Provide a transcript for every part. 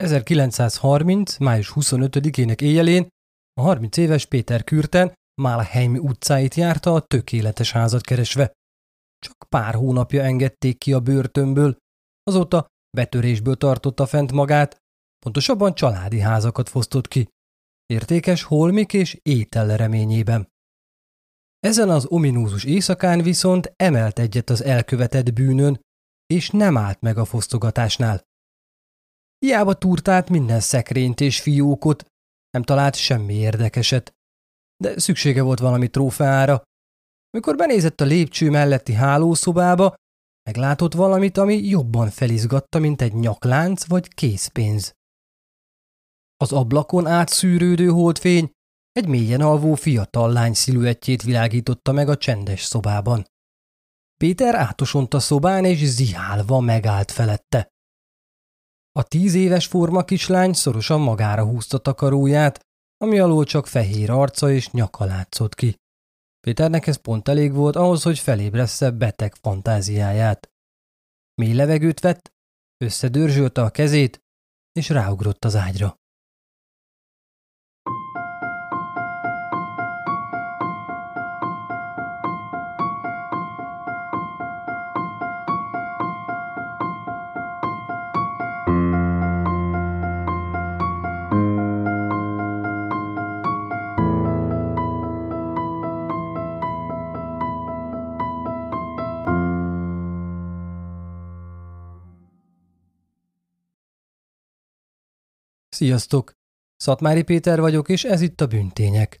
1930. május 25-ének éjjelén a 30 éves Péter Kürten Málheim utcáit járta a tökéletes házat keresve. Csak pár hónapja engedték ki a börtönből, azóta betörésből tartotta fent magát, pontosabban családi házakat fosztott ki. Értékes holmik és étel reményében. Ezen az ominózus éjszakán viszont emelt egyet az elkövetett bűnön, és nem állt meg a fosztogatásnál. Hiába túrtált minden szekrényt és fiókot, nem talált semmi érdekeset. De szüksége volt valami trófeára. Mikor benézett a lépcső melletti hálószobába, meglátott valamit, ami jobban felizgatta, mint egy nyaklánc vagy készpénz. Az ablakon átszűrődő holdfény egy mélyen alvó fiatal lány sziluettjét világította meg a csendes szobában. Péter átosont a szobán, és zihálva megállt felette. A tíz éves forma kislány szorosan magára húzta takaróját, ami alól csak fehér arca és nyaka látszott ki. Péternek ez pont elég volt ahhoz, hogy felébressze beteg fantáziáját. Mély levegőt vett, összedörzsölte a kezét, és ráugrott az ágyra. Sziasztok! Szatmári Péter vagyok, és ez itt a Bűntények.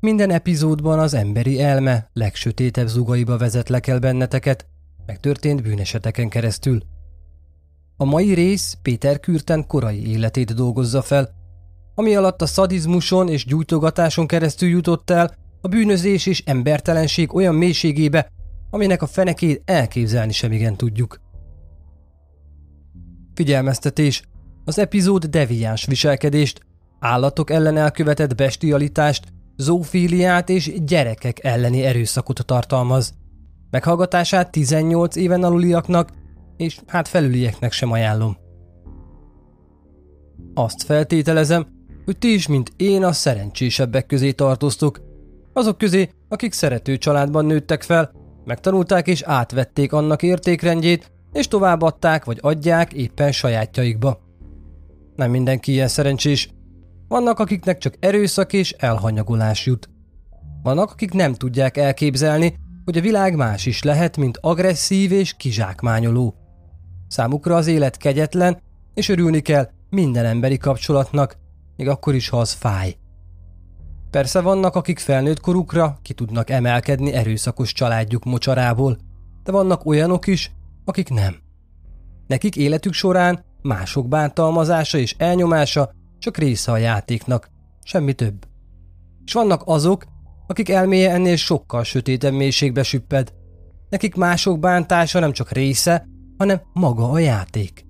Minden epizódban az emberi elme legsötétebb zugaiba vezetlek el benneteket, megtörtént bűneseteken keresztül. A mai rész Péter Kürten korai életét dolgozza fel, ami alatt a szadizmuson és gyújtogatáson keresztül jutott el a bűnözés és embertelenség olyan mélységébe, aminek a fenekét elképzelni sem igen tudjuk. Figyelmeztetés! Az epizód deviáns viselkedést, állatok ellen elkövetett bestialitást, zoofíliát és gyerekek elleni erőszakot tartalmaz. Meghallgatását 18 éven aluliaknak és hát felülieknek sem ajánlom. Azt feltételezem, hogy ti is, mint én, a szerencsésebbek közé tartoztok. Azok közé, akik szerető családban nőttek fel, megtanulták és átvették annak értékrendjét, és továbbadták vagy adják éppen sajátjaikba. Nem mindenki ilyen szerencsés. Vannak, akiknek csak erőszak és elhanyagolás jut. Vannak, akik nem tudják elképzelni, hogy a világ más is lehet, mint agresszív és kizsákmányoló. Számukra az élet kegyetlen, és örülni kell minden emberi kapcsolatnak, még akkor is, ha az fáj. Persze vannak, akik felnőtt korukra ki tudnak emelkedni erőszakos családjuk mocsarából, de vannak olyanok is, akik nem. Nekik életük során mások bántalmazása és elnyomása csak része a játéknak, semmi több. És vannak azok, akik elméje ennél sokkal sötétebb mélységbe süpped. Nekik mások bántása nem csak része, hanem maga a játék.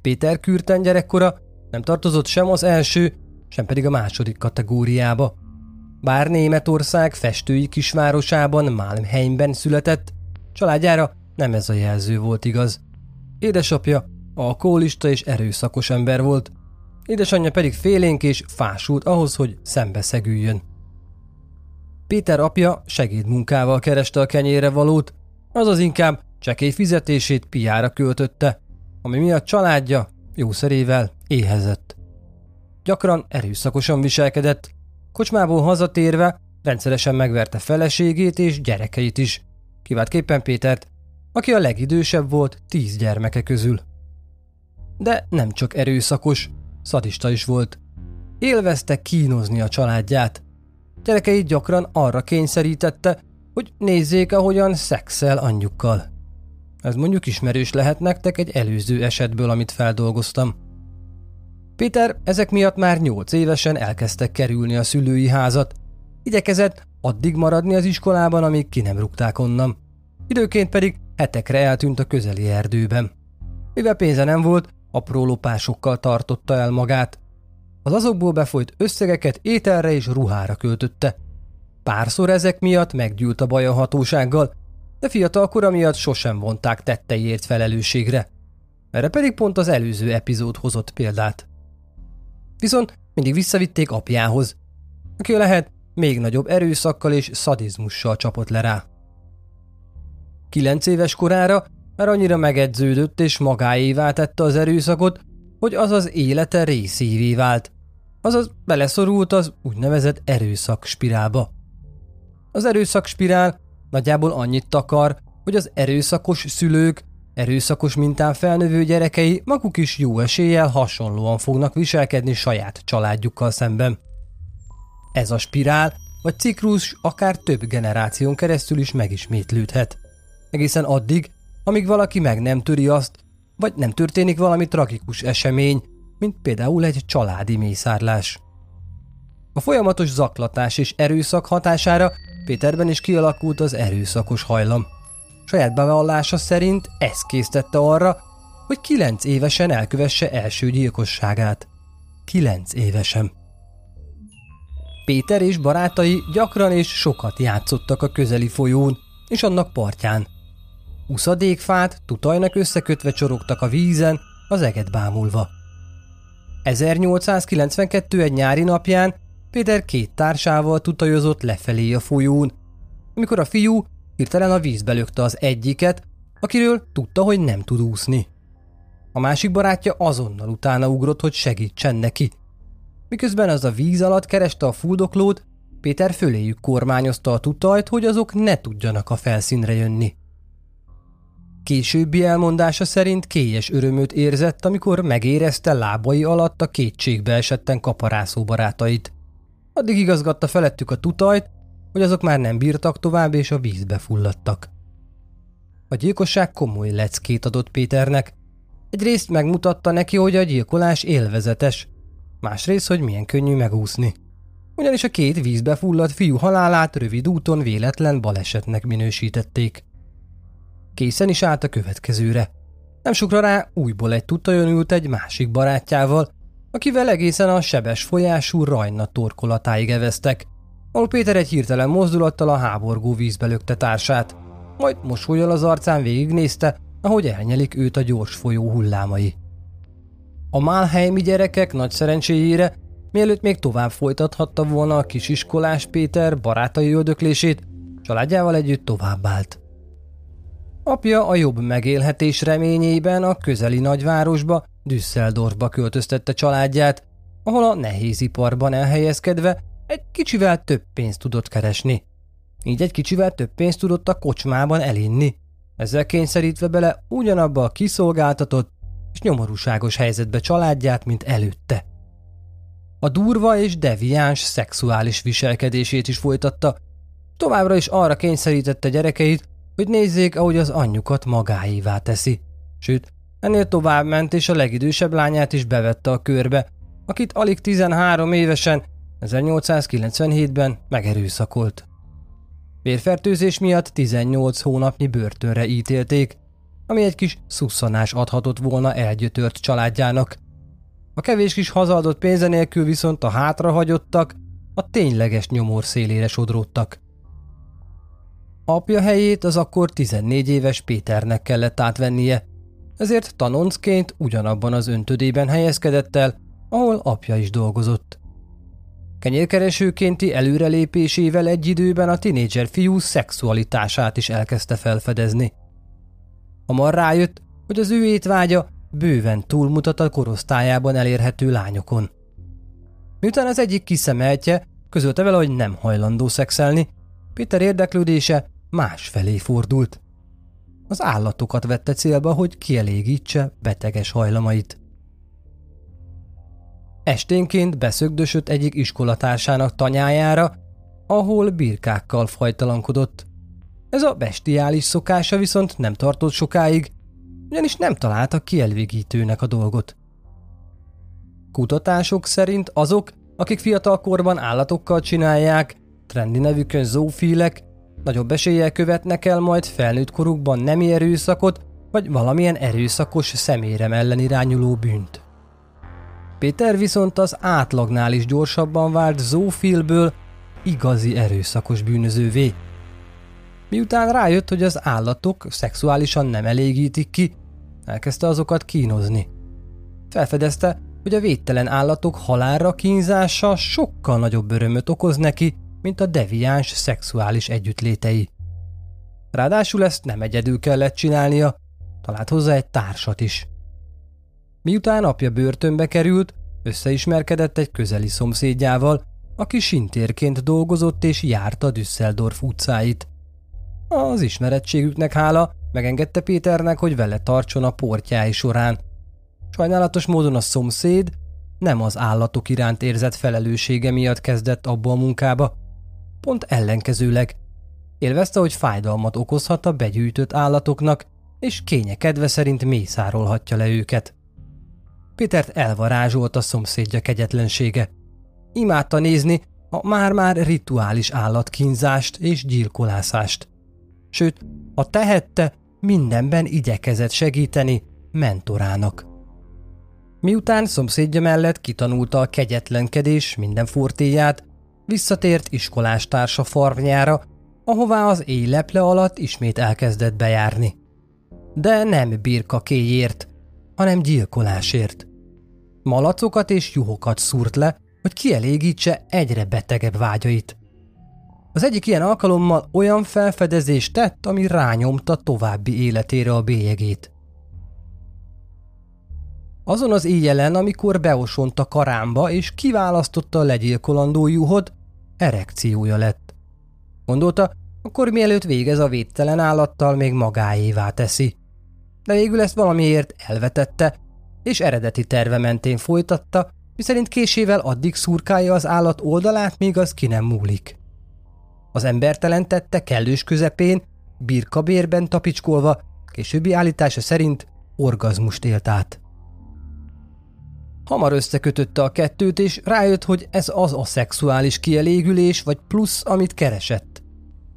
Péter Kürten gyerekkora nem tartozott sem az első, sem pedig a második kategóriába. Bár Németország festői kisvárosában, Malmheimben született, családjára nem ez a jelző volt igaz. Édesapja alkoholista és erőszakos ember volt, édesanyja pedig félénk és fásult ahhoz, hogy szembeszegüljön. Péter apja segédmunkával kereste a kenyére valót, azaz inkább csekély fizetését piára költötte, ami miatt családja jószerével éhezett. Gyakran erőszakosan viselkedett, kocsmából hazatérve rendszeresen megverte feleségét és gyerekeit is, kiváltképpen Pétert, aki a legidősebb volt tíz gyermeke közül de nem csak erőszakos, szadista is volt. Élvezte kínozni a családját. Gyerekeit gyakran arra kényszerítette, hogy nézzék, ahogyan szexel anyjukkal. Ez mondjuk ismerős lehet nektek egy előző esetből, amit feldolgoztam. Péter ezek miatt már nyolc évesen elkezdte kerülni a szülői házat. Igyekezett addig maradni az iskolában, amíg ki nem rúgták onnan. Időként pedig hetekre eltűnt a közeli erdőben. Mivel pénze nem volt, apró lopásokkal tartotta el magát. Az azokból befolyt összegeket ételre és ruhára költötte. Párszor ezek miatt meggyűlt a baj a hatósággal, de fiatal kora miatt sosem vonták tetteiért felelősségre. Erre pedig pont az előző epizód hozott példát. Viszont mindig visszavitték apjához, aki lehet még nagyobb erőszakkal és szadizmussal csapott le rá. Kilenc éves korára már annyira megedződött és magáévá tette az erőszakot, hogy az az élete részévé vált, azaz beleszorult az úgynevezett erőszak spirálba. Az erőszak spirál nagyjából annyit takar, hogy az erőszakos szülők, erőszakos mintán felnövő gyerekei maguk is jó eséllyel hasonlóan fognak viselkedni saját családjukkal szemben. Ez a spirál vagy ciklus akár több generáción keresztül is megismétlődhet. Egészen addig, amíg valaki meg nem töri azt, vagy nem történik valami tragikus esemény, mint például egy családi mészárlás. A folyamatos zaklatás és erőszak hatására Péterben is kialakult az erőszakos hajlam. Saját bevallása szerint ez késztette arra, hogy kilenc évesen elkövesse első gyilkosságát. Kilenc évesen. Péter és barátai gyakran és sokat játszottak a közeli folyón és annak partján. Uszadékfát tutajnak összekötve csorogtak a vízen, az eget bámulva. 1892 egy nyári napján Péter két társával tutajozott lefelé a folyón, amikor a fiú hirtelen a vízbe lökte az egyiket, akiről tudta, hogy nem tud úszni. A másik barátja azonnal utána ugrott, hogy segítsen neki. Miközben az a víz alatt kereste a fuldoklót, Péter föléjük kormányozta a tutajt, hogy azok ne tudjanak a felszínre jönni. Későbbi elmondása szerint kélyes örömöt érzett, amikor megérezte lábai alatt a kétségbe esetten kaparászó barátait. Addig igazgatta felettük a tutajt, hogy azok már nem bírtak tovább és a vízbe fulladtak. A gyilkosság komoly leckét adott Péternek. Egyrészt megmutatta neki, hogy a gyilkolás élvezetes, másrészt, hogy milyen könnyű megúszni. Ugyanis a két vízbe fulladt fiú halálát rövid úton véletlen balesetnek minősítették. Készen is állt a következőre. Nem sokra rá újból egy tutajon ült egy másik barátjával, akivel egészen a sebes folyású rajna torkolatáig eveztek, ahol Péter egy hirtelen mozdulattal a háborgó vízbe lökte társát, majd mosolyal az arcán végignézte, ahogy elnyelik őt a gyors folyó hullámai. A málhelymi gyerekek nagy szerencséjére, mielőtt még tovább folytathatta volna a kisiskolás Péter barátai öldöklését, családjával együtt továbbált. Apja a jobb megélhetés reményében a közeli nagyvárosba, Düsseldorfba költöztette családját, ahol a nehéziparban elhelyezkedve egy kicsivel több pénzt tudott keresni. Így egy kicsivel több pénzt tudott a kocsmában elinni, ezzel kényszerítve bele ugyanabba a kiszolgáltatott és nyomorúságos helyzetbe családját, mint előtte. A durva és deviáns szexuális viselkedését is folytatta, továbbra is arra kényszerítette gyerekeit, hogy nézzék, ahogy az anyjukat magáévá teszi. Sőt, ennél tovább ment és a legidősebb lányát is bevette a körbe, akit alig 13 évesen 1897-ben megerőszakolt. Vérfertőzés miatt 18 hónapnyi börtönre ítélték, ami egy kis szusszanás adhatott volna elgyötört családjának. A kevés kis hazadott pénze nélkül viszont a hátrahagyottak a tényleges nyomor szélére sodródtak. Apja helyét az akkor 14 éves Péternek kellett átvennie, ezért tanoncként ugyanabban az öntödében helyezkedett el, ahol apja is dolgozott. Kenyérkeresőkénti előrelépésével egy időben a tinédzser fiú szexualitását is elkezdte felfedezni. Hamar rájött, hogy az ő étvágya bőven túlmutat a korosztályában elérhető lányokon. Miután az egyik kiszemeltje közölte vele, hogy nem hajlandó szexelni, Péter érdeklődése más felé fordult. Az állatokat vette célba, hogy kielégítse beteges hajlamait. Esténként beszögdösött egyik iskolatársának tanyájára, ahol birkákkal fajtalankodott. Ez a bestiális szokása viszont nem tartott sokáig, ugyanis nem találta kielvégítőnek a dolgot. Kutatások szerint azok, akik fiatalkorban állatokkal csinálják, trendi nevükön zoofílek, nagyobb eséllyel követnek el majd felnőtt korukban nemi erőszakot, vagy valamilyen erőszakos személyre ellen irányuló bűnt. Péter viszont az átlagnál is gyorsabban vált zoofilből igazi erőszakos bűnözővé. Miután rájött, hogy az állatok szexuálisan nem elégítik ki, Elkezdte azokat kínozni. Felfedezte, hogy a védtelen állatok halálra kínzása sokkal nagyobb örömöt okoz neki, mint a deviáns szexuális együttlétei. Ráadásul ezt nem egyedül kellett csinálnia, talált hozzá egy társat is. Miután apja börtönbe került, összeismerkedett egy közeli szomszédjával, aki sintérként dolgozott és járta Düsseldorf utcáit. Az ismerettségüknek hála megengedte Péternek, hogy vele tartson a portjái során. Sajnálatos módon a szomszéd nem az állatok iránt érzett felelőssége miatt kezdett abba a munkába, pont ellenkezőleg. Élvezte, hogy fájdalmat okozhat a begyűjtött állatoknak, és kénye kedve szerint mészárolhatja le őket. Pétert elvarázsolt a szomszédja kegyetlensége. Imádta nézni a már-már rituális állatkínzást és gyilkolászást. Sőt, a tehette, mindenben igyekezett segíteni mentorának. Miután szomszédja mellett kitanulta a kegyetlenkedés minden fortéját, visszatért iskolástársa farmjára, ahová az éjleple alatt ismét elkezdett bejárni. De nem birka kéjért, hanem gyilkolásért. Malacokat és juhokat szúrt le, hogy kielégítse egyre betegebb vágyait. Az egyik ilyen alkalommal olyan felfedezést tett, ami rányomta további életére a bélyegét. Azon az éjjelen, amikor beosont a karámba és kiválasztotta a legyilkolandó juhot, erekciója lett. Gondolta, akkor mielőtt végez a védtelen állattal, még magáévá teszi. De végül ezt valamiért elvetette, és eredeti terve mentén folytatta, miszerint késével addig szurkálja az állat oldalát, míg az ki nem múlik. Az embertelen tette kellős közepén, birkabérben tapicskolva, későbbi állítása szerint orgazmust élt át. Hamar összekötötte a kettőt, és rájött, hogy ez az a szexuális kielégülés vagy plusz, amit keresett.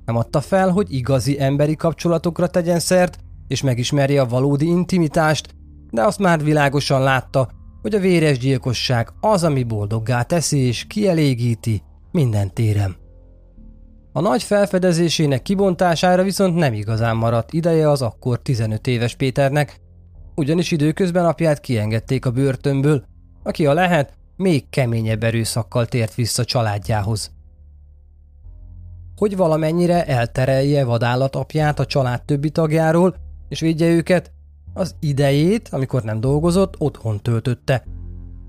Nem adta fel, hogy igazi emberi kapcsolatokra tegyen szert, és megismerje a valódi intimitást, de azt már világosan látta, hogy a véres gyilkosság az, ami boldoggá teszi és kielégíti minden téren. A nagy felfedezésének kibontására viszont nem igazán maradt ideje az akkor 15 éves Péternek, ugyanis időközben apját kiengedték a börtönből, aki a lehet, még keményebb erőszakkal tért vissza családjához. Hogy valamennyire elterelje vadállat apját a család többi tagjáról, és védje őket, az idejét, amikor nem dolgozott, otthon töltötte.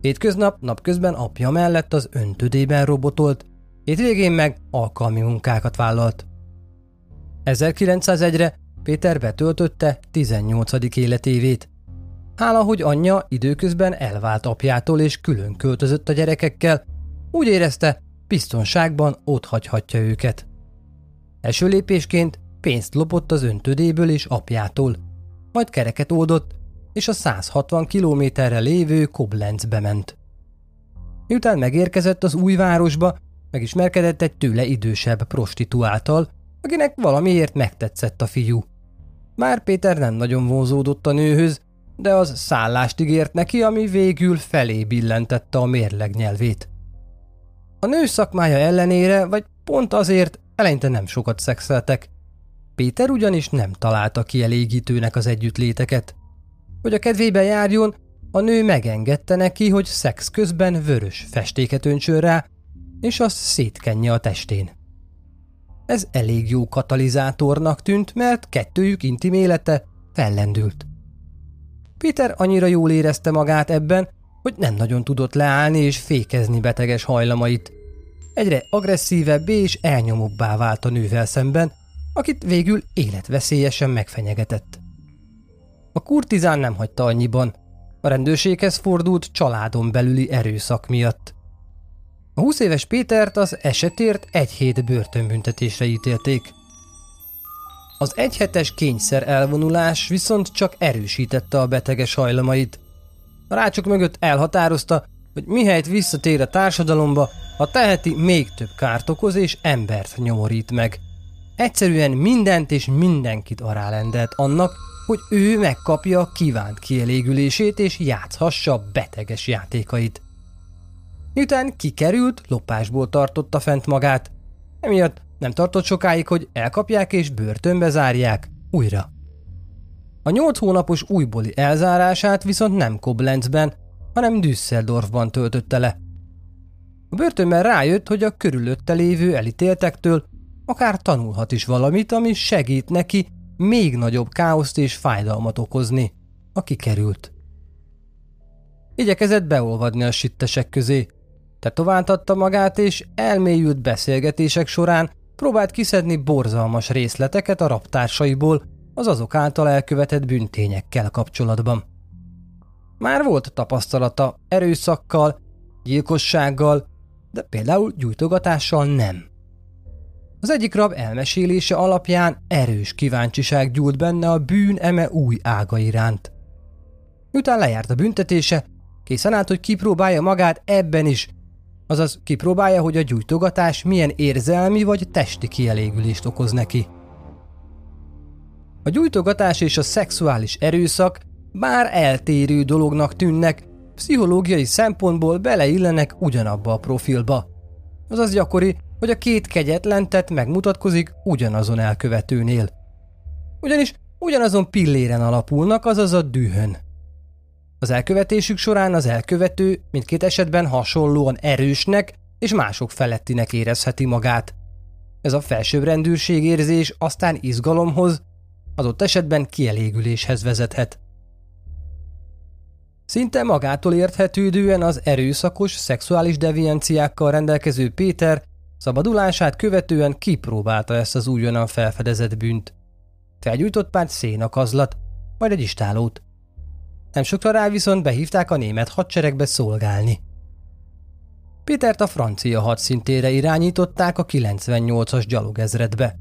Hétköznap napközben apja mellett az öntödében robotolt, hétvégén meg alkalmi munkákat vállalt. 1901-re Péter betöltötte 18. életévét. Hála, hogy anyja időközben elvált apjától és külön költözött a gyerekekkel, úgy érezte, biztonságban ott hagyhatja őket. Első lépésként pénzt lopott az öntödéből és apjától, majd kereket oldott, és a 160 kilométerre lévő Koblenzbe ment. Miután megérkezett az új városba, megismerkedett egy tőle idősebb prostituáltal, akinek valamiért megtetszett a fiú. Már Péter nem nagyon vonzódott a nőhöz, de az szállást ígért neki, ami végül felé billentette a mérleg nyelvét. A nő szakmája ellenére, vagy pont azért eleinte nem sokat szexeltek. Péter ugyanis nem találta kielégítőnek az együttléteket. Hogy a kedvébe járjon, a nő megengedte neki, hogy szex közben vörös festéket öntsön rá, és azt szétkenje a testén. Ez elég jó katalizátornak tűnt, mert kettőjük intim élete fellendült. Péter annyira jól érezte magát ebben, hogy nem nagyon tudott leállni és fékezni beteges hajlamait. Egyre agresszívebb és elnyomóbbá vált a nővel szemben, akit végül életveszélyesen megfenyegetett. A kurtizán nem hagyta annyiban. A rendőrséghez fordult családon belüli erőszak miatt. A 20 éves Pétert az esetért egy hét börtönbüntetésre ítélték. Az egyhetes kényszer elvonulás viszont csak erősítette a beteges hajlamait. A rácsok mögött elhatározta, hogy mihelyt visszatér a társadalomba, a teheti még több kárt okoz és embert nyomorít meg. Egyszerűen mindent és mindenkit arálendelt annak, hogy ő megkapja a kívánt kielégülését és játszhassa beteges játékait. Miután kikerült, lopásból tartotta fent magát. Emiatt nem tartott sokáig, hogy elkapják és börtönbe zárják újra. A nyolc hónapos újbóli elzárását viszont nem Koblenzben, hanem Düsseldorfban töltötte le. A börtönben rájött, hogy a körülötte lévő elítéltektől akár tanulhat is valamit, ami segít neki még nagyobb káoszt és fájdalmat okozni, aki került. Igyekezett beolvadni a sittesek közé, tetováltatta magát és elmélyült beszélgetések során próbált kiszedni borzalmas részleteket a raptársaiból az azok által elkövetett bűntényekkel kapcsolatban. Már volt tapasztalata erőszakkal, gyilkossággal, de például gyújtogatással nem. Az egyik rab elmesélése alapján erős kíváncsiság gyújt benne a bűn eme új ága iránt. Miután lejárt a büntetése, készen állt, hogy kipróbálja magát ebben is, azaz kipróbálja, hogy a gyújtogatás milyen érzelmi vagy testi kielégülést okoz neki. A gyújtogatás és a szexuális erőszak bár eltérő dolognak tűnnek, pszichológiai szempontból beleillenek ugyanabba a profilba. Azaz gyakori, hogy a két kegyetlen megmutatkozik ugyanazon elkövetőnél. Ugyanis ugyanazon pilléren alapulnak, azaz a dühön. Az elkövetésük során az elkövető mindkét esetben hasonlóan erősnek és mások felettinek érezheti magát. Ez a felsőbbrendűségérzés aztán izgalomhoz, adott esetben kielégüléshez vezethet. Szinte magától érthetődően az erőszakos, szexuális devianciákkal rendelkező Péter szabadulását követően kipróbálta ezt az újonnan felfedezett bűnt. Felgyújtott pár szénakazlat, majd egy istálót. Nem sokra viszont behívták a német hadseregbe szolgálni. Pétert a francia hadszintére irányították a 98-as gyalogezredbe.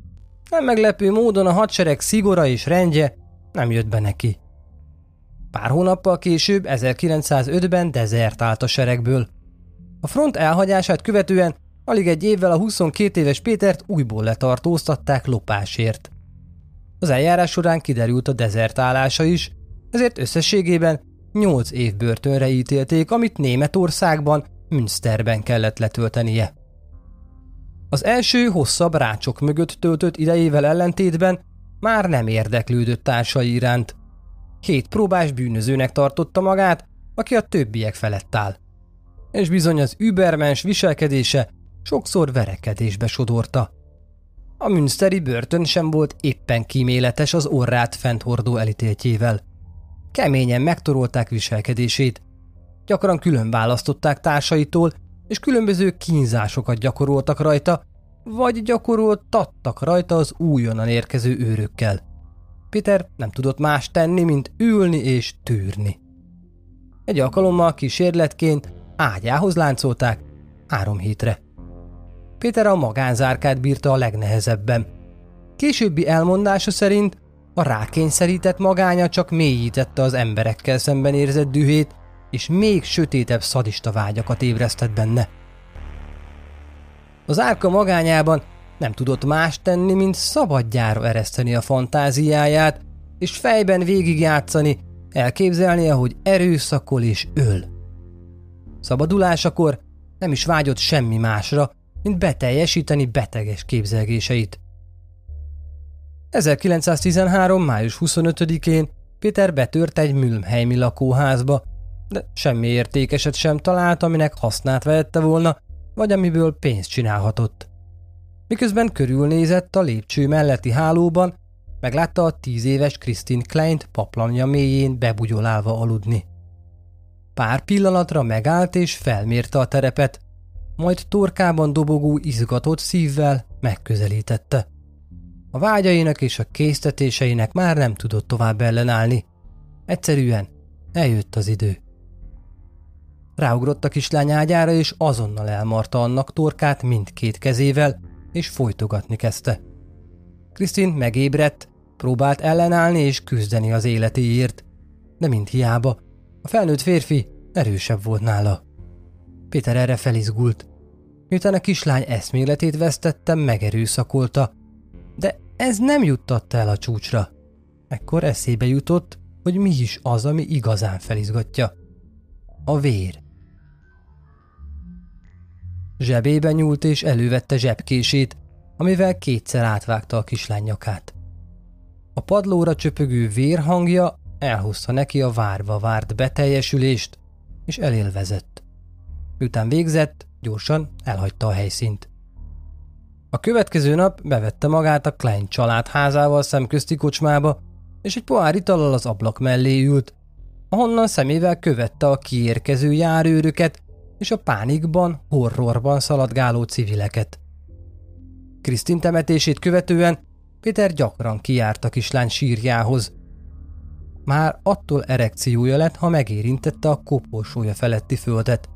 Nem meglepő módon a hadsereg szigora és rendje nem jött be neki. Pár hónappal később, 1905-ben dezertált a seregből. A front elhagyását követően alig egy évvel a 22 éves Pétert újból letartóztatták lopásért. Az eljárás során kiderült a dezertálása is, ezért összességében 8 év börtönre ítélték, amit Németországban, Münsterben kellett letöltenie. Az első hosszabb rácsok mögött töltött idejével ellentétben már nem érdeklődött társai iránt. Hét próbás bűnözőnek tartotta magát, aki a többiek felett áll. És bizony az übermens viselkedése sokszor verekedésbe sodorta. A münsteri börtön sem volt éppen kíméletes az orrát fent hordó elítéltjével. Keményen megtorolták viselkedését. Gyakran külön választották társaitól, és különböző kínzásokat gyakoroltak rajta, vagy gyakoroltattak rajta az újonnan érkező őrökkel. Peter nem tudott más tenni, mint ülni és tűrni. Egy alkalommal kísérletként ágyához láncolták három hétre. Péter a magánzárkát bírta a legnehezebben. Későbbi elmondása szerint a rákényszerített magánya csak mélyítette az emberekkel szemben érzett dühét, és még sötétebb szadista vágyakat ébresztett benne. Az árka magányában nem tudott más tenni, mint szabadjára ereszteni a fantáziáját, és fejben végigjátszani, elképzelnie, hogy erőszakol és öl. Szabadulásakor nem is vágyott semmi másra, mint beteljesíteni beteges képzelgéseit. 1913. május 25-én Péter betört egy Mülmheimi lakóházba, de semmi értékeset sem talált, aminek hasznát vehette volna, vagy amiből pénzt csinálhatott. Miközben körülnézett a lépcső melletti hálóban, meglátta a tíz éves Christine Kleint paplanja mélyén bebugyolálva aludni. Pár pillanatra megállt és felmérte a terepet, majd torkában dobogó izgatott szívvel megközelítette. A vágyainak és a késztetéseinek már nem tudott tovább ellenállni. Egyszerűen eljött az idő. Ráugrott a kislány ágyára, és azonnal elmarta annak torkát mindkét kezével, és folytogatni kezdte. Krisztin megébredt, próbált ellenállni és küzdeni az életéért, de mind hiába. A felnőtt férfi erősebb volt nála. Péter erre felizgult. Miután a kislány eszméletét vesztette, megerőszakolta, de ez nem juttatta el a csúcsra. Ekkor eszébe jutott, hogy mi is az, ami igazán felizgatja. A vér. Zsebébe nyúlt és elővette zsebkését, amivel kétszer átvágta a kislány nyakát. A padlóra csöpögő vérhangja elhozta neki a várva várt beteljesülést, és elélvezett. Miután végzett, gyorsan elhagyta a helyszínt. A következő nap bevette magát a Klein család házával szemközti kocsmába, és egy pohár itallal az ablak mellé ült, ahonnan szemével követte a kiérkező járőröket és a pánikban, horrorban szaladgáló civileket. Krisztin temetését követően Péter gyakran kijárt a kislány sírjához. Már attól erekciója lett, ha megérintette a koporsója feletti földet.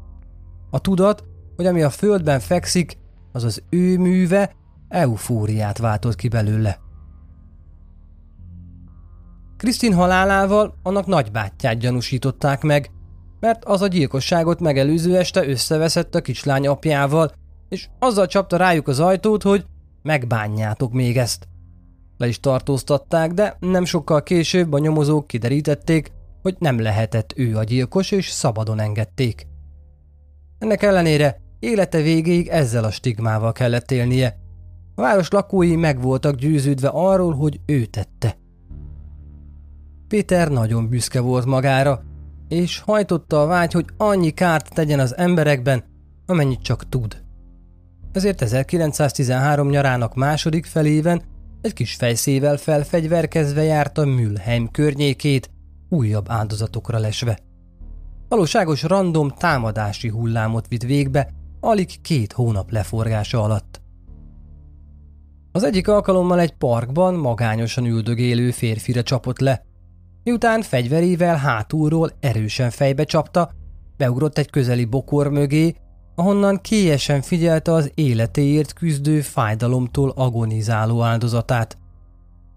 A tudat, hogy ami a földben fekszik, az az ő műve, eufóriát váltott ki belőle. Krisztin halálával annak nagybátyját gyanúsították meg, mert az a gyilkosságot megelőző este összeveszett a kislány apjával, és azzal csapta rájuk az ajtót, hogy megbánjátok még ezt. Le is tartóztatták, de nem sokkal később a nyomozók kiderítették, hogy nem lehetett ő a gyilkos, és szabadon engedték. Ennek ellenére élete végéig ezzel a stigmával kellett élnie. A város lakói meg voltak győződve arról, hogy ő tette. Péter nagyon büszke volt magára, és hajtotta a vágy, hogy annyi kárt tegyen az emberekben, amennyit csak tud. Ezért 1913 nyarának második felében egy kis fejszével felfegyverkezve járta Mülheim környékét, újabb áldozatokra lesve. Valóságos random támadási hullámot vitt végbe, alig két hónap leforgása alatt. Az egyik alkalommal egy parkban magányosan üldögélő férfire csapott le, Miután fegyverével hátulról erősen fejbe csapta, beugrott egy közeli bokor mögé, ahonnan kélyesen figyelte az életéért küzdő fájdalomtól agonizáló áldozatát.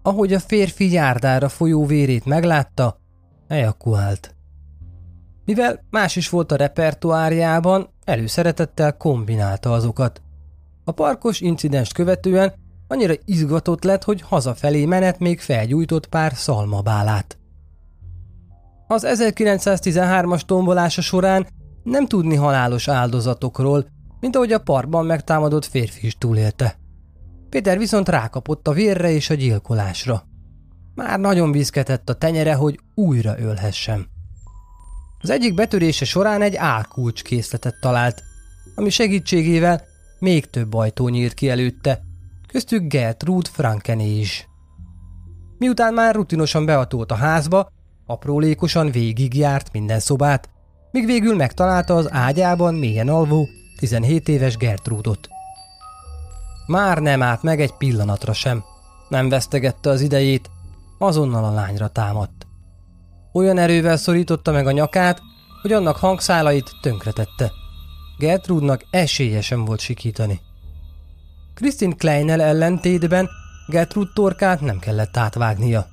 Ahogy a férfi járdára folyó vérét meglátta, ejakuált. Mivel más is volt a repertoárjában, előszeretettel kombinálta azokat. A parkos incidenst követően annyira izgatott lett, hogy hazafelé menet még felgyújtott pár szalmabálát. Az 1913-as tombolása során nem tudni halálos áldozatokról, mint ahogy a parkban megtámadott férfi is túlélte. Péter viszont rákapott a vérre és a gyilkolásra. Már nagyon viszketett a tenyere, hogy újra ölhessem. Az egyik betörése során egy álkulcs készletet talált, ami segítségével még több ajtó nyílt ki előtte, köztük Gertrude Frankené is. Miután már rutinosan beatolt a házba, aprólékosan végigjárt minden szobát, míg végül megtalálta az ágyában mélyen alvó 17 éves Gertrúdot. Már nem állt meg egy pillanatra sem, nem vesztegette az idejét, azonnal a lányra támadt. Olyan erővel szorította meg a nyakát, hogy annak hangszálait tönkretette. Gertrudnak esélye sem volt sikítani. Kristin Kleinel ellentétben Gertrud torkát nem kellett átvágnia.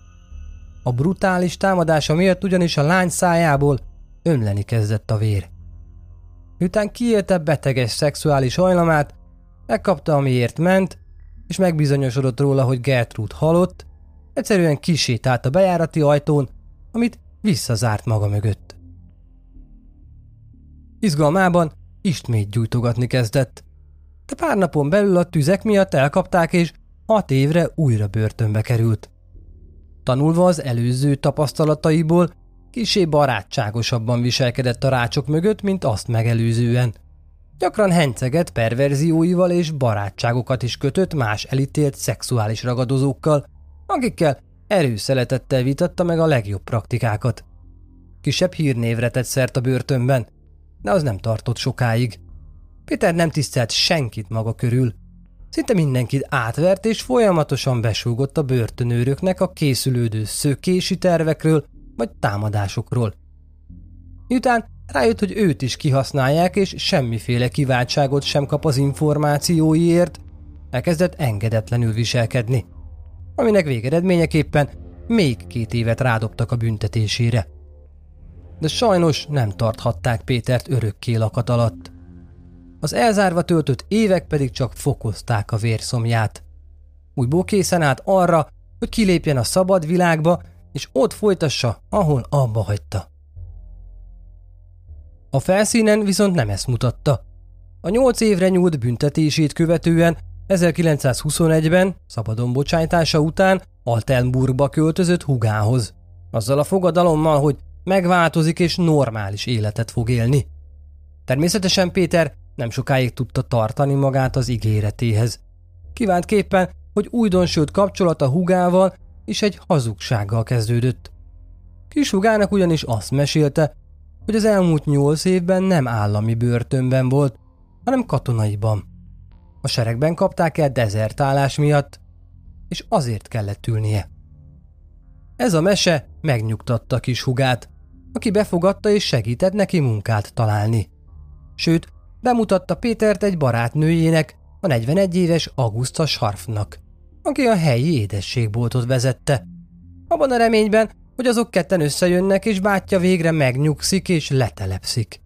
A brutális támadása miatt ugyanis a lány szájából ömleni kezdett a vér. Miután kiélte beteges szexuális hajlamát, megkapta, amiért ment, és megbizonyosodott róla, hogy Gertrude halott, egyszerűen kisétált a bejárati ajtón, amit visszazárt maga mögött. Izgalmában ismét gyújtogatni kezdett, de pár napon belül a tüzek miatt elkapták, és hat évre újra börtönbe került. Tanulva az előző tapasztalataiból, kisé barátságosabban viselkedett a rácsok mögött, mint azt megelőzően. Gyakran henceget perverzióival és barátságokat is kötött más elítélt szexuális ragadozókkal, akikkel erőszeletettel vitatta meg a legjobb praktikákat. Kisebb hírnévre tett szert a börtönben, de az nem tartott sokáig. Péter nem tisztelt senkit maga körül, Szinte mindenkit átvert és folyamatosan besúgott a börtönőröknek a készülődő szökési tervekről vagy támadásokról. Miután rájött, hogy őt is kihasználják és semmiféle kiváltságot sem kap az információiért, elkezdett engedetlenül viselkedni, aminek végeredményeképpen még két évet rádobtak a büntetésére. De sajnos nem tarthatták Pétert örökké lakat alatt. Az elzárva töltött évek pedig csak fokozták a vérszomját. Újból készen állt arra, hogy kilépjen a szabad világba, és ott folytassa, ahol abba hagyta. A felszínen viszont nem ezt mutatta. A nyolc évre nyúlt büntetését követően 1921-ben, szabadon bocsájtása után, Altenburgba költözött hugához, azzal a fogadalommal, hogy megváltozik és normális életet fog élni. Természetesen Péter nem sokáig tudta tartani magát az ígéretéhez. Kívántképpen, hogy újdonsült kapcsolata hugával és egy hazugsággal kezdődött. Kis hugának ugyanis azt mesélte, hogy az elmúlt nyolc évben nem állami börtönben volt, hanem katonaiban. A seregben kapták el dezertálás miatt, és azért kellett ülnie. Ez a mese megnyugtatta kis hugát, aki befogadta és segített neki munkát találni. Sőt, bemutatta Pétert egy barátnőjének, a 41 éves Augusta Scharfnak, aki a helyi édességboltot vezette. Abban a reményben, hogy azok ketten összejönnek, és bátyja végre megnyugszik és letelepszik.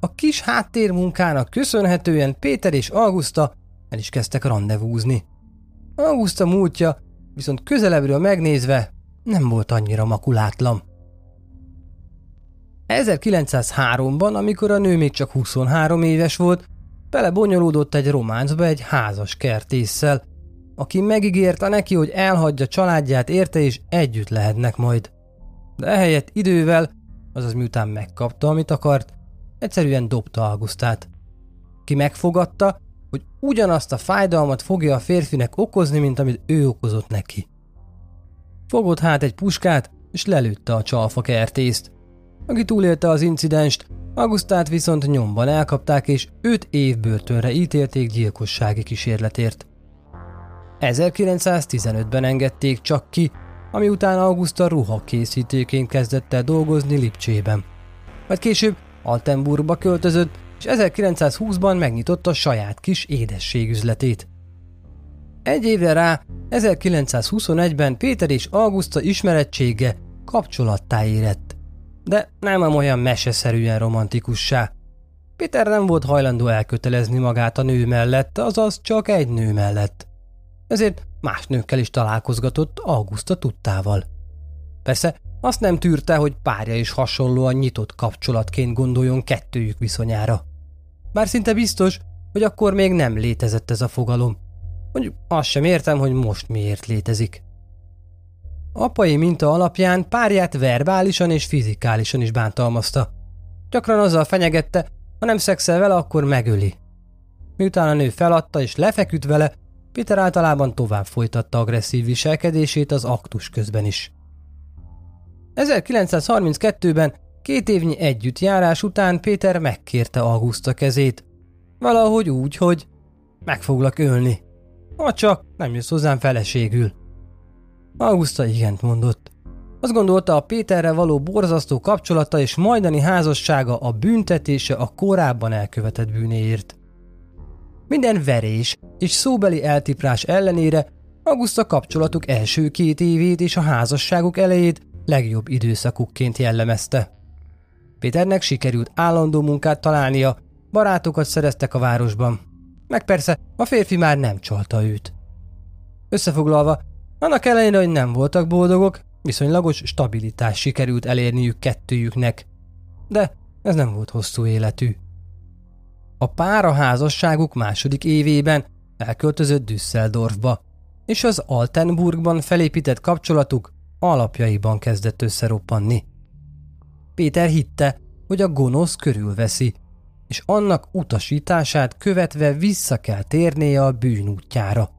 A kis háttérmunkának köszönhetően Péter és Augusta el is kezdtek randevúzni. Augusta múltja viszont közelebbről megnézve nem volt annyira makulátlan. 1903-ban, amikor a nő még csak 23 éves volt, belebonyolódott egy románcba egy házas kertésszel, aki megígérte neki, hogy elhagyja családját érte és együtt lehetnek majd. De ehelyett idővel, azaz miután megkapta, amit akart, egyszerűen dobta Augustát. Ki megfogadta, hogy ugyanazt a fájdalmat fogja a férfinek okozni, mint amit ő okozott neki. Fogott hát egy puskát, és lelőtte a csalfa kertészt. Aki túlélte az incidenst, Augustát viszont nyomban elkapták, és 5 év börtönre ítélték gyilkossági kísérletért. 1915-ben engedték csak ki, ami után Augusta ruhakészítőként kezdett el dolgozni Lipcsében. Majd később Altenburgba költözött, és 1920-ban megnyitotta saját kis édességüzletét. Egy évre rá, 1921-ben Péter és Augusta ismerettsége kapcsolattá érett. De nem olyan meseszerűen romantikussá. Péter nem volt hajlandó elkötelezni magát a nő mellett, azaz csak egy nő mellett. Ezért más nőkkel is találkozgatott Augusta tudtával. Persze azt nem tűrte, hogy párja is hasonlóan nyitott kapcsolatként gondoljon kettőjük viszonyára. Bár szinte biztos, hogy akkor még nem létezett ez a fogalom. Mondjuk azt sem értem, hogy most miért létezik. Apai minta alapján párját verbálisan és fizikálisan is bántalmazta. Gyakran azzal fenyegette, ha nem szexel vele, akkor megöli. Miután a nő feladta és lefeküdt vele, Peter általában tovább folytatta agresszív viselkedését az aktus közben is. 1932-ben két évnyi együttjárás után Péter megkérte Augusta kezét. Valahogy úgy, hogy meg foglak ölni. Ha csak nem jössz hozzám feleségül. Augusta igent mondott. Azt gondolta a Péterre való borzasztó kapcsolata és majdani házassága a büntetése a korábban elkövetett bűnéért. Minden verés és szóbeli eltiprás ellenére Augusta kapcsolatuk első két évét és a házasságuk elejét legjobb időszakukként jellemezte. Péternek sikerült állandó munkát találnia, barátokat szereztek a városban. Meg persze a férfi már nem csalta őt. Összefoglalva, annak ellenére, hogy nem voltak boldogok, viszonylagos stabilitás sikerült elérniük kettőjüknek. De ez nem volt hosszú életű. A pár a házasságuk második évében elköltözött Düsseldorfba, és az Altenburgban felépített kapcsolatuk alapjaiban kezdett összeroppanni. Péter hitte, hogy a gonosz körülveszi, és annak utasítását követve vissza kell térnie a bűnútjára.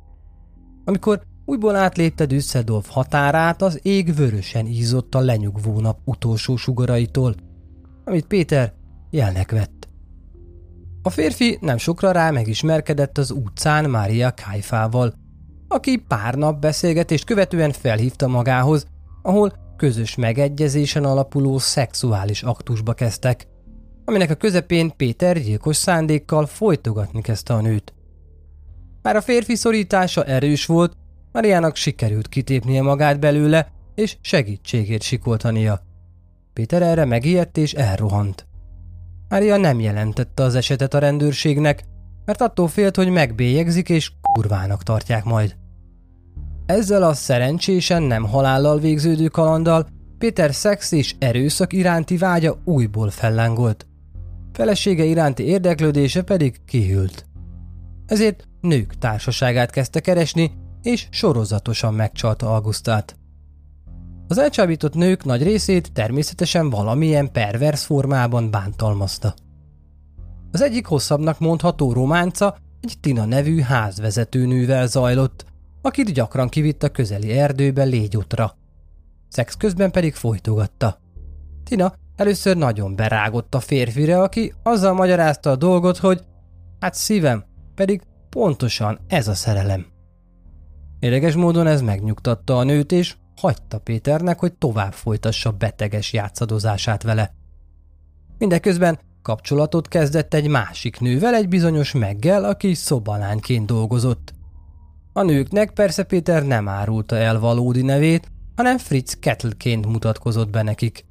Amikor újból átlépte Düsseldorf határát, az ég vörösen ízott a lenyugvó nap utolsó sugaraitól, amit Péter jelnek vett. A férfi nem sokra rá megismerkedett az utcán Mária Kájfával, aki pár nap beszélgetést követően felhívta magához, ahol közös megegyezésen alapuló szexuális aktusba kezdtek, aminek a közepén Péter gyilkos szándékkal folytogatni kezdte a nőt. Már a férfi szorítása erős volt, Mariának sikerült kitépnie magát belőle, és segítségét sikoltania. Péter erre megijedt és elrohant. Mária nem jelentette az esetet a rendőrségnek, mert attól félt, hogy megbélyegzik és kurvának tartják majd. Ezzel a szerencsésen nem halállal végződő kalanddal Péter szex és erőszak iránti vágya újból fellángolt. Felesége iránti érdeklődése pedig kihűlt. Ezért nők társaságát kezdte keresni, és sorozatosan megcsalta Augustát. Az elcsábított nők nagy részét természetesen valamilyen pervers formában bántalmazta. Az egyik hosszabbnak mondható románca egy Tina nevű házvezetőnővel zajlott, akit gyakran kivitt a közeli erdőbe légyutra. Szex közben pedig folytogatta. Tina először nagyon berágott a férfire, aki azzal magyarázta a dolgot, hogy hát szívem, pedig pontosan ez a szerelem. Érdekes módon ez megnyugtatta a nőt, és hagyta Péternek, hogy tovább folytassa beteges játszadozását vele. Mindeközben kapcsolatot kezdett egy másik nővel, egy bizonyos Meggel, aki szobalányként dolgozott. A nőknek persze Péter nem árulta el valódi nevét, hanem Fritz Kettleként mutatkozott be nekik.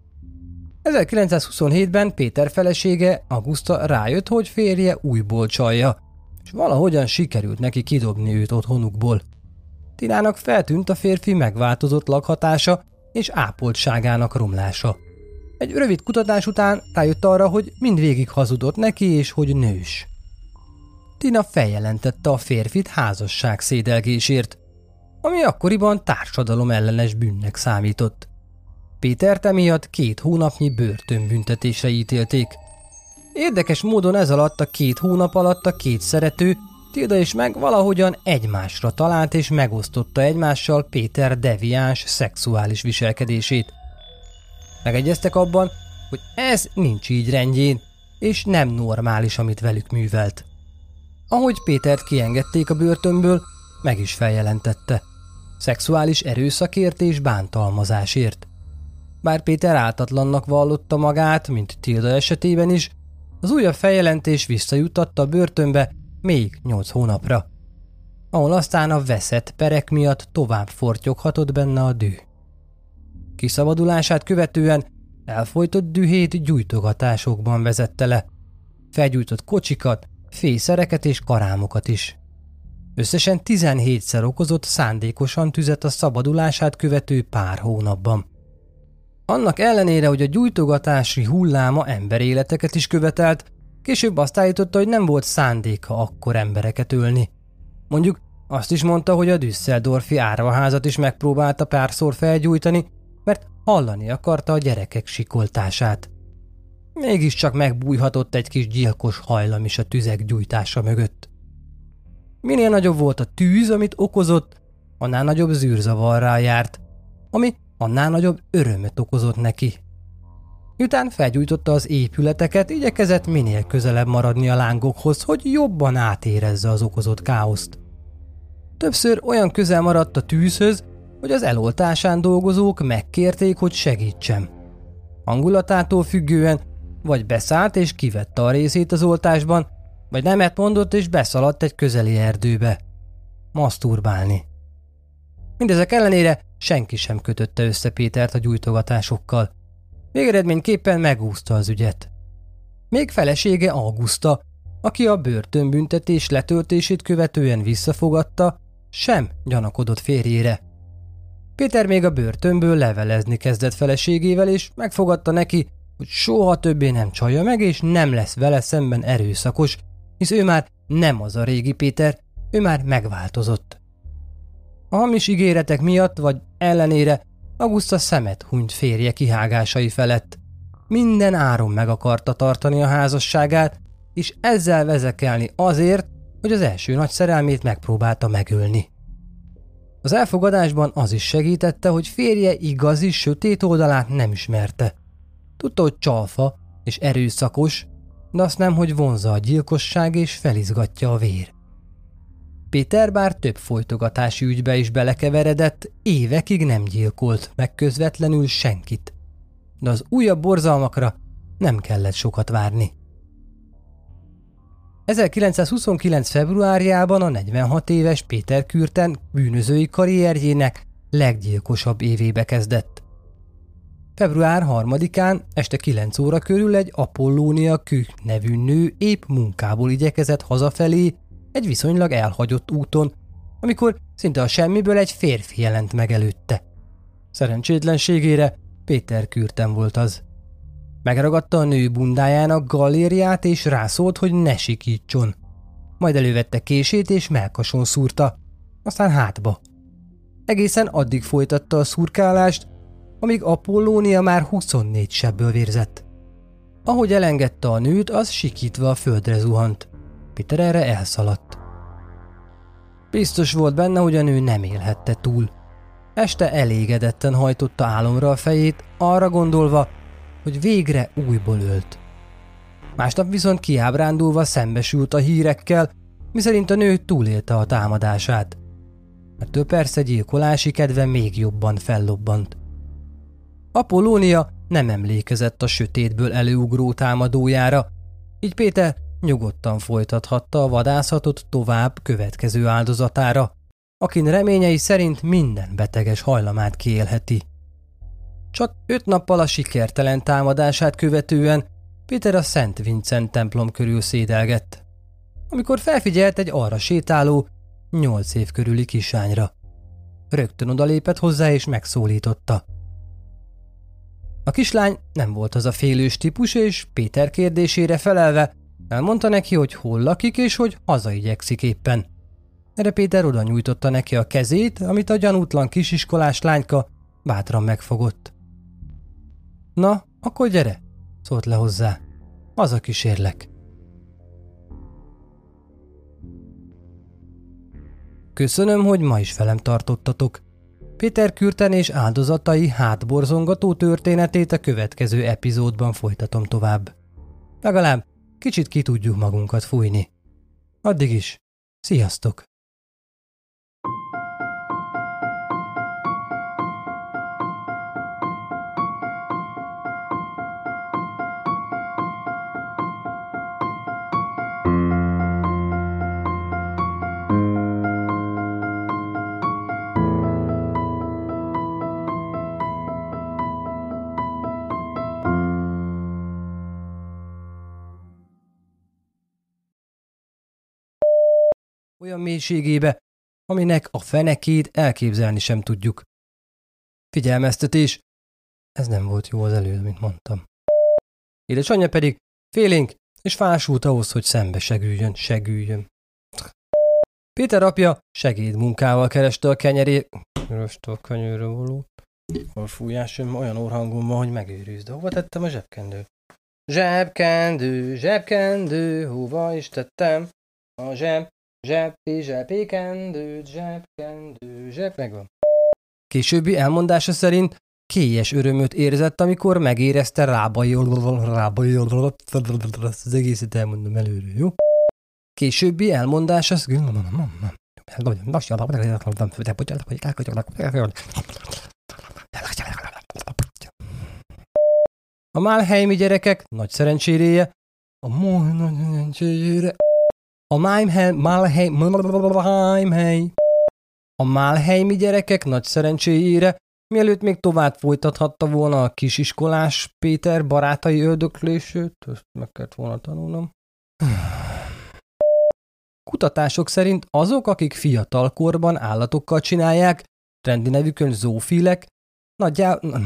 1927-ben Péter felesége, Augusta rájött, hogy férje újból csalja, és valahogyan sikerült neki kidobni őt otthonukból. Tinának feltűnt a férfi megváltozott lakhatása és ápoltságának romlása. Egy rövid kutatás után rájött arra, hogy mindvégig hazudott neki és hogy nős. Tina feljelentette a férfit házasság szédelgésért, ami akkoriban társadalom ellenes bűnnek számított. Pétert emiatt két hónapnyi börtönbüntetésre ítélték. Érdekes módon ez alatt a két hónap alatt a két szerető Tilda és meg valahogyan egymásra talált és megosztotta egymással Péter deviáns szexuális viselkedését. Megegyeztek abban, hogy ez nincs így rendjén, és nem normális, amit velük művelt. Ahogy Pétert kiengedték a börtönből, meg is feljelentette. Szexuális erőszakért és bántalmazásért. Bár Péter áltatlannak vallotta magát, mint Tilda esetében is, az újabb feljelentés visszajutatta a börtönbe még nyolc hónapra, ahol aztán a veszett perek miatt tovább fortyoghatott benne a dű. Kiszabadulását követően elfolytott dühét gyújtogatásokban vezette le. Felgyújtott kocsikat, fészereket és karámokat is. Összesen 17-szer okozott szándékosan tüzet a szabadulását követő pár hónapban. Annak ellenére, hogy a gyújtogatási hulláma emberéleteket is követelt, később azt állította, hogy nem volt szándéka akkor embereket ölni. Mondjuk azt is mondta, hogy a Düsseldorfi árvaházat is megpróbálta párszor felgyújtani, mert hallani akarta a gyerekek sikoltását. Mégiscsak megbújhatott egy kis gyilkos hajlam is a tüzek gyújtása mögött. Minél nagyobb volt a tűz, amit okozott, annál nagyobb zűrzavarrá járt, ami annál nagyobb örömet okozott neki. Miután felgyújtotta az épületeket, igyekezett minél közelebb maradni a lángokhoz, hogy jobban átérezze az okozott káoszt. Többször olyan közel maradt a tűzhöz, hogy az eloltásán dolgozók megkérték, hogy segítsem. Hangulatától függően vagy beszállt és kivette a részét az oltásban, vagy nemet mondott és beszaladt egy közeli erdőbe. Maszturbálni. Mindezek ellenére senki sem kötötte össze Pétert a gyújtogatásokkal. Végeredményképpen megúszta az ügyet. Még felesége Augusta, aki a börtönbüntetés letöltését követően visszafogadta, sem gyanakodott férjére. Péter még a börtönből levelezni kezdett feleségével, és megfogadta neki, hogy soha többé nem csalja meg, és nem lesz vele szemben erőszakos, hisz ő már nem az a régi Péter, ő már megváltozott. A hamis ígéretek miatt vagy ellenére Augusta szemet hunyt férje kihágásai felett. Minden áron meg akarta tartani a házasságát, és ezzel vezekelni azért, hogy az első nagy szerelmét megpróbálta megölni. Az elfogadásban az is segítette, hogy férje igazi sötét oldalát nem ismerte. Tudta, hogy csalfa és erőszakos, de azt nem, hogy vonza a gyilkosság és felizgatja a vér. Péter bár több folytogatási ügybe is belekeveredett, évekig nem gyilkolt meg közvetlenül senkit. De az újabb borzalmakra nem kellett sokat várni. 1929. februárjában a 46 éves Péter Kürten bűnözői karrierjének leggyilkosabb évébe kezdett. Február 3-án este 9 óra körül egy Apollónia Kük nevű nő épp munkából igyekezett hazafelé egy viszonylag elhagyott úton, amikor szinte a semmiből egy férfi jelent meg előtte. Szerencsétlenségére Péter Kürten volt az. Megragadta a nő bundájának galériát és rászólt, hogy ne sikítson. Majd elővette kését és melkason szúrta, aztán hátba Egészen addig folytatta a szurkálást, amíg Apollónia már 24 sebből vérzett. Ahogy elengedte a nőt, az sikítva a földre zuhant. Peter erre elszaladt. Biztos volt benne, hogy a nő nem élhette túl. Este elégedetten hajtotta álomra a fejét, arra gondolva, hogy végre újból ölt. Másnap viszont kiábrándulva szembesült a hírekkel, miszerint a nő túlélte a támadását. Ettől persze gyilkolási kedve még jobban fellobbant. Apollónia nem emlékezett a sötétből előugró támadójára, így Péter nyugodtan folytathatta a vadászatot tovább következő áldozatára, akin reményei szerint minden beteges hajlamát kiélheti. Csak öt nappal a sikertelen támadását követően Péter a Szent Vincent templom körül szédelgett, amikor felfigyelt egy arra sétáló, nyolc év körüli kisányra. Rögtön odalépett hozzá és megszólította. A kislány nem volt az a félős típus, és Péter kérdésére felelve elmondta neki, hogy hol lakik és hogy hazaigyekszik éppen. Erre Péter oda nyújtotta neki a kezét, amit a gyanútlan kisiskolás lányka bátran megfogott. Na, akkor gyere, szólt le hozzá. a kísérlek. Köszönöm, hogy ma is velem tartottatok. Péter Kürten és áldozatai hátborzongató történetét a következő epizódban folytatom tovább. Legalább kicsit ki tudjuk magunkat fújni. Addig is, sziasztok! Olyan mélységébe, aminek a fenekét elképzelni sem tudjuk. Figyelmeztetés, ez nem volt jó az előző, mint mondtam. Édesanyja pedig félénk és fásult ahhoz, hogy szembe següljön, següljön. Péter apja segédmunkával kereste a kenyerét. A kenyőre való. A fújás olyan orhangom van, hogy megőrűz. De hova tettem a zsebkendőt? Zsebkendő, zsebkendő, hova is tettem? A zseb, Zsepi, zsepi, kendő, zsebkendő, zseb... Megvan. Későbbi elmondása szerint kélyes örömöt érzett, amikor megérezte rábai, rábai, az egészet elmondom előre, jó? Későbbi elmondása a Málheimi gyerekek nagy szerencséréje, a nagy szerencsére a Málhely, Málhely, Málhely, a Málheimi gyerekek nagy szerencséjére, mielőtt még tovább folytathatta volna a kisiskolás Péter barátai öldöklését, ezt meg kellett volna tanulnom. Kutatások szerint azok, akik fiatal korban állatokkal csinálják, trendi nevükön zoofilek, nagyjából...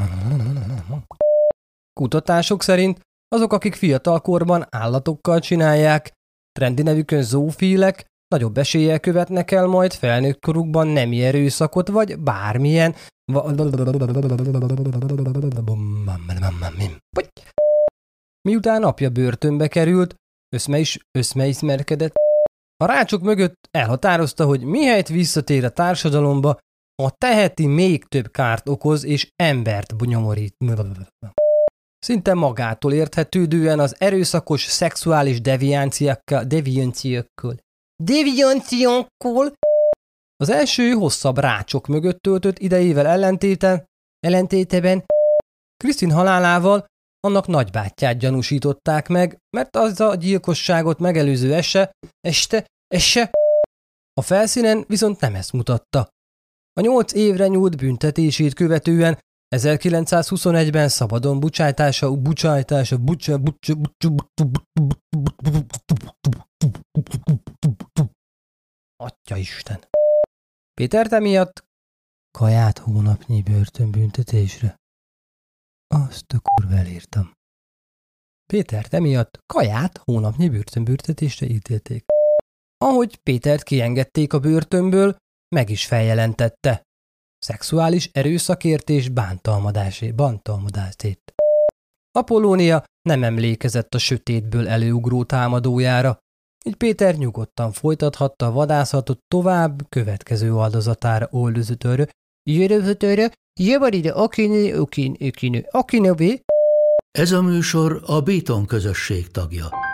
Kutatások szerint azok, akik fiatal korban állatokkal csinálják, Trendi nevükön zoofílek nagyobb eséllyel követnek el majd felnőtt korukban nemi erőszakot, vagy bármilyen... Miután apja börtönbe került, összme is összmeismerkedett. A rácsok mögött elhatározta, hogy mihelyt visszatér a társadalomba, a teheti még több kárt okoz és embert nyomorít. Szinte magától érthetődően az erőszakos szexuális devianciákkal, devianciákkal, devianciákkal az első hosszabb rácsok mögött töltött idejével ellentéte, ellentéteben Krisztin halálával annak nagybátyját gyanúsították meg, mert az a gyilkosságot megelőző ese, este, ese, a felszínen viszont nem ezt mutatta. A nyolc évre nyúlt büntetését követően 1921-ben szabadon bucsájtása, bucsájtása, bucsa, bucsa, bucsa, Atya Isten! Péter emiatt kaját hónapnyi börtönbüntetésre. Azt a kurva elírtam. Péter emiatt kaját hónapnyi börtönbüntetésre ítélték. Ahogy Pétert kiengedték a börtönből, meg is feljelentette. Szexuális erőszakért és bántalmadásé, bántalmadásét. Apolónia nem emlékezett a sötétből előugró támadójára, így Péter nyugodtan folytathatta a vadászatot tovább következő áldozatára oldozatörő, jövőtörő, ide, akinő, akinő, akinő, akinő, Ez a műsor a Béton közösség tagja.